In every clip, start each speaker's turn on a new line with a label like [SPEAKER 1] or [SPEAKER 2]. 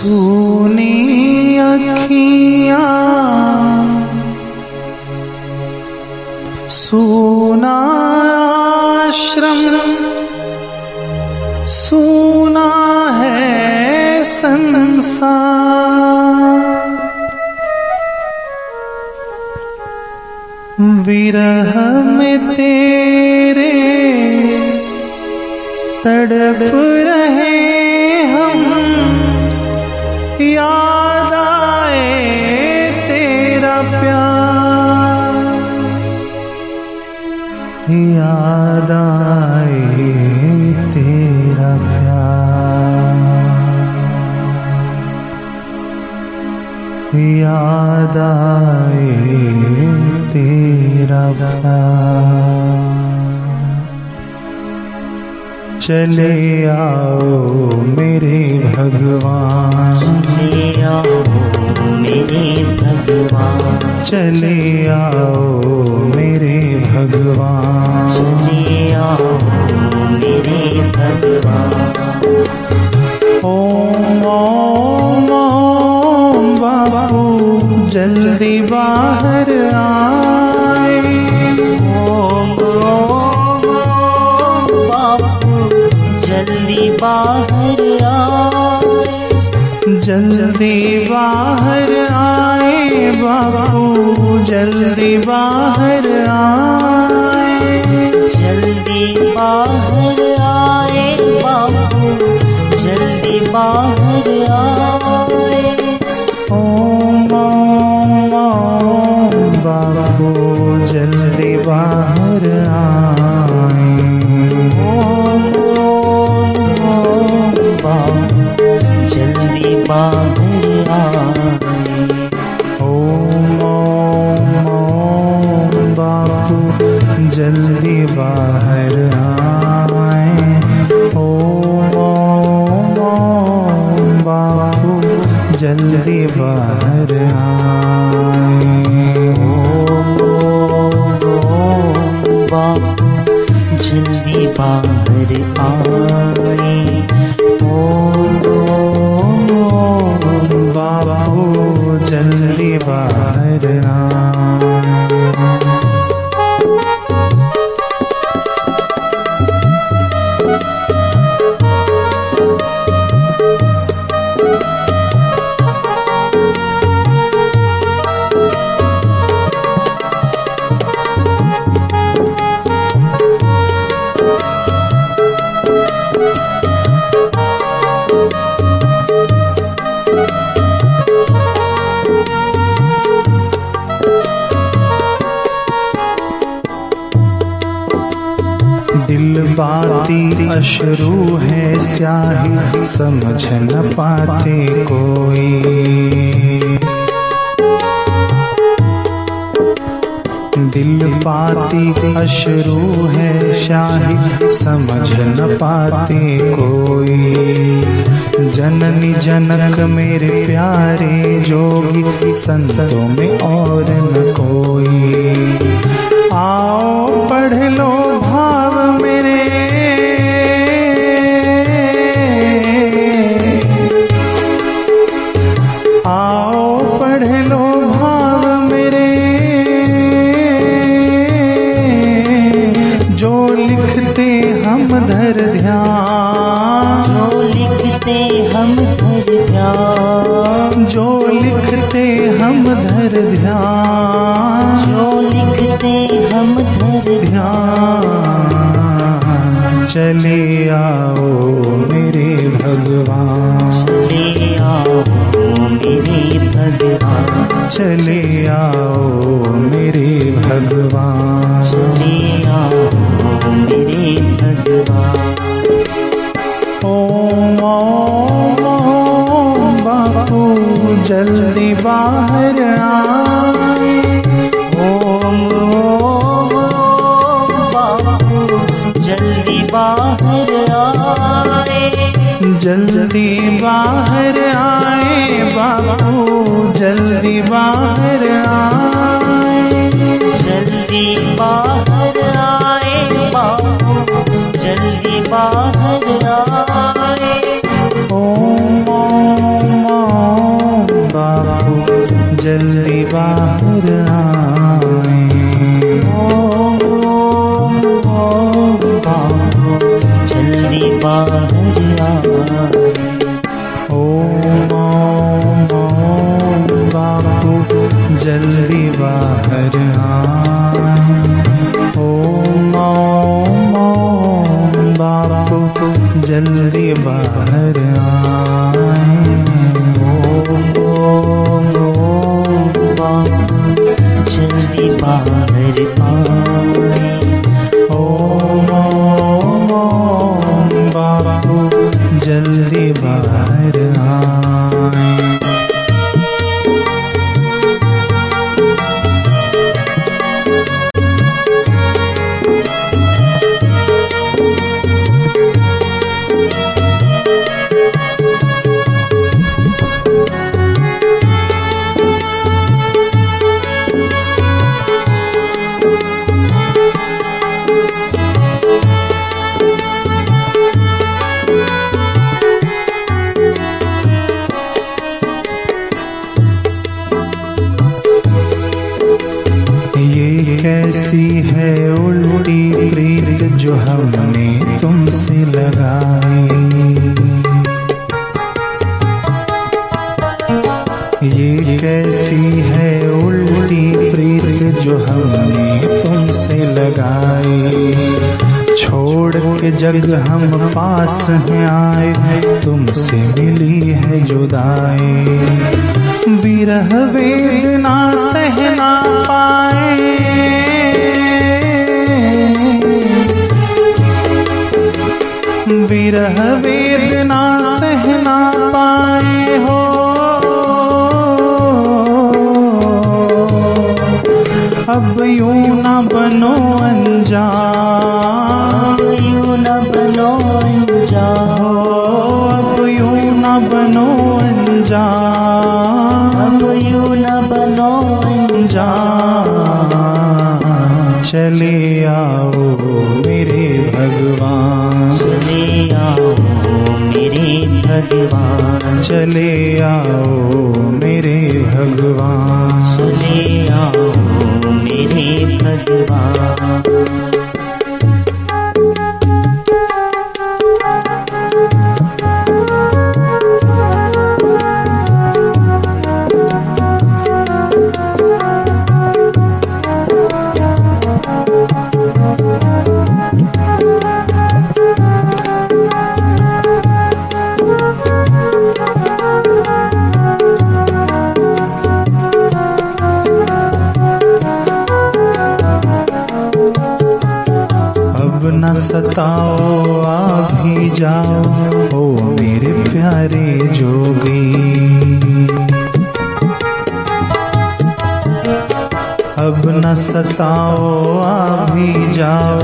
[SPEAKER 1] सूनी अखियाँ। सूना आश्रम सूना है संसार। विरह में तेरे तड़प रहे हम। याद आए तेरा प्यार। याद आए तेरा प्यार। याद आए तेरा प्यार। चले आओ मेरे भगवान।
[SPEAKER 2] चले आओ मेरे भगवान।
[SPEAKER 1] चले आओ मेरे भगवान।
[SPEAKER 2] चले आओ मेरे भगवान
[SPEAKER 1] जल्दी बाहर आए।
[SPEAKER 2] जल्दी बाहर आए
[SPEAKER 1] बाबू जल्दी बाहर आए।
[SPEAKER 2] जल्दी बाहर आए
[SPEAKER 1] बाबू जल्दी बाहर आए। परिवारना अशरू है स्याही, समझ न पाते कोई। दिल पाती अशरू है शाही समझ न पाते कोई। जननी जनक मेरे प्यारे, जोगी संतों में और न कोई। आओ धर ध्यान।
[SPEAKER 2] जो लिखते हम धर ध्यान।
[SPEAKER 1] जो लिखते हम धर ध्यान। चले आओ मेरे भगवान।
[SPEAKER 2] चले आओ मेरे भगवान।
[SPEAKER 1] चले आओ मेरे भगवान।
[SPEAKER 2] जल्दी बाहर आए बापू
[SPEAKER 1] जल्दी बाहर आए। जल्दी बाहर आए बापू जल्दी बाहर आए।
[SPEAKER 2] ओम ओम बापू जल्दी बाहर आए
[SPEAKER 1] जल्दी बाहर आए ओ जल्दी बाहर आए
[SPEAKER 2] ओ कैसी है उल्टी प्रीत जो हमने
[SPEAKER 1] तुमसे लगाई? छोड़ के जग हम पास हैं आए, तुमसे मिली है जुदाई। बिरह वेदना सहना पाए। बिरह वे अब यूँ न बनो अनजान
[SPEAKER 2] यूँ न बनो अनजान
[SPEAKER 1] हो अब यूँ न बनो अनजान
[SPEAKER 2] अब यूँ न बनो
[SPEAKER 1] अनजान चले आओ मेरे भगवान।
[SPEAKER 2] चले आओ मेरे भगवान।
[SPEAKER 1] चले आओ मेरे भगवान।
[SPEAKER 2] भगवान
[SPEAKER 1] आ भी जाओ।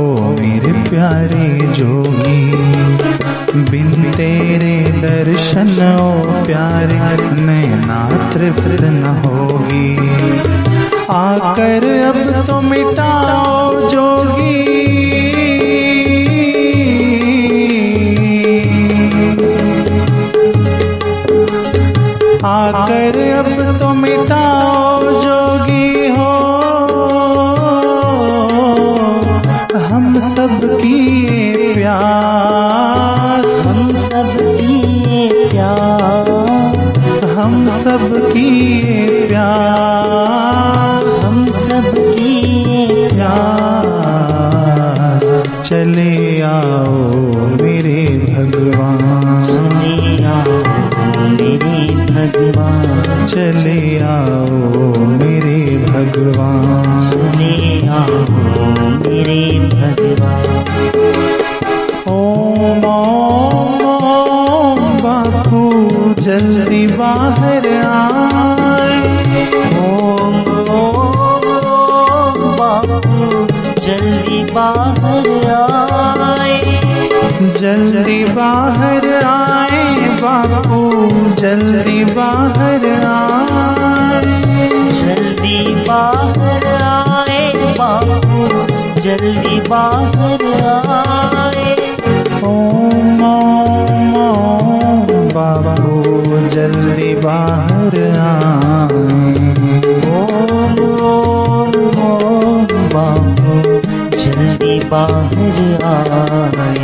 [SPEAKER 1] ओ मेरे प्यारे जोगी, बिन तेरे दर्शन, ओ प्यारे नैना तृप्त न होगी। आकर अब तो मिटाओ जोगी। आकर अब तो मिटाओ जल्दी बाहर आए।
[SPEAKER 2] ओम ओम
[SPEAKER 1] बाबू जल्दी बाहर आए।
[SPEAKER 2] ओम ओम बापू जल्दी बाहर आए।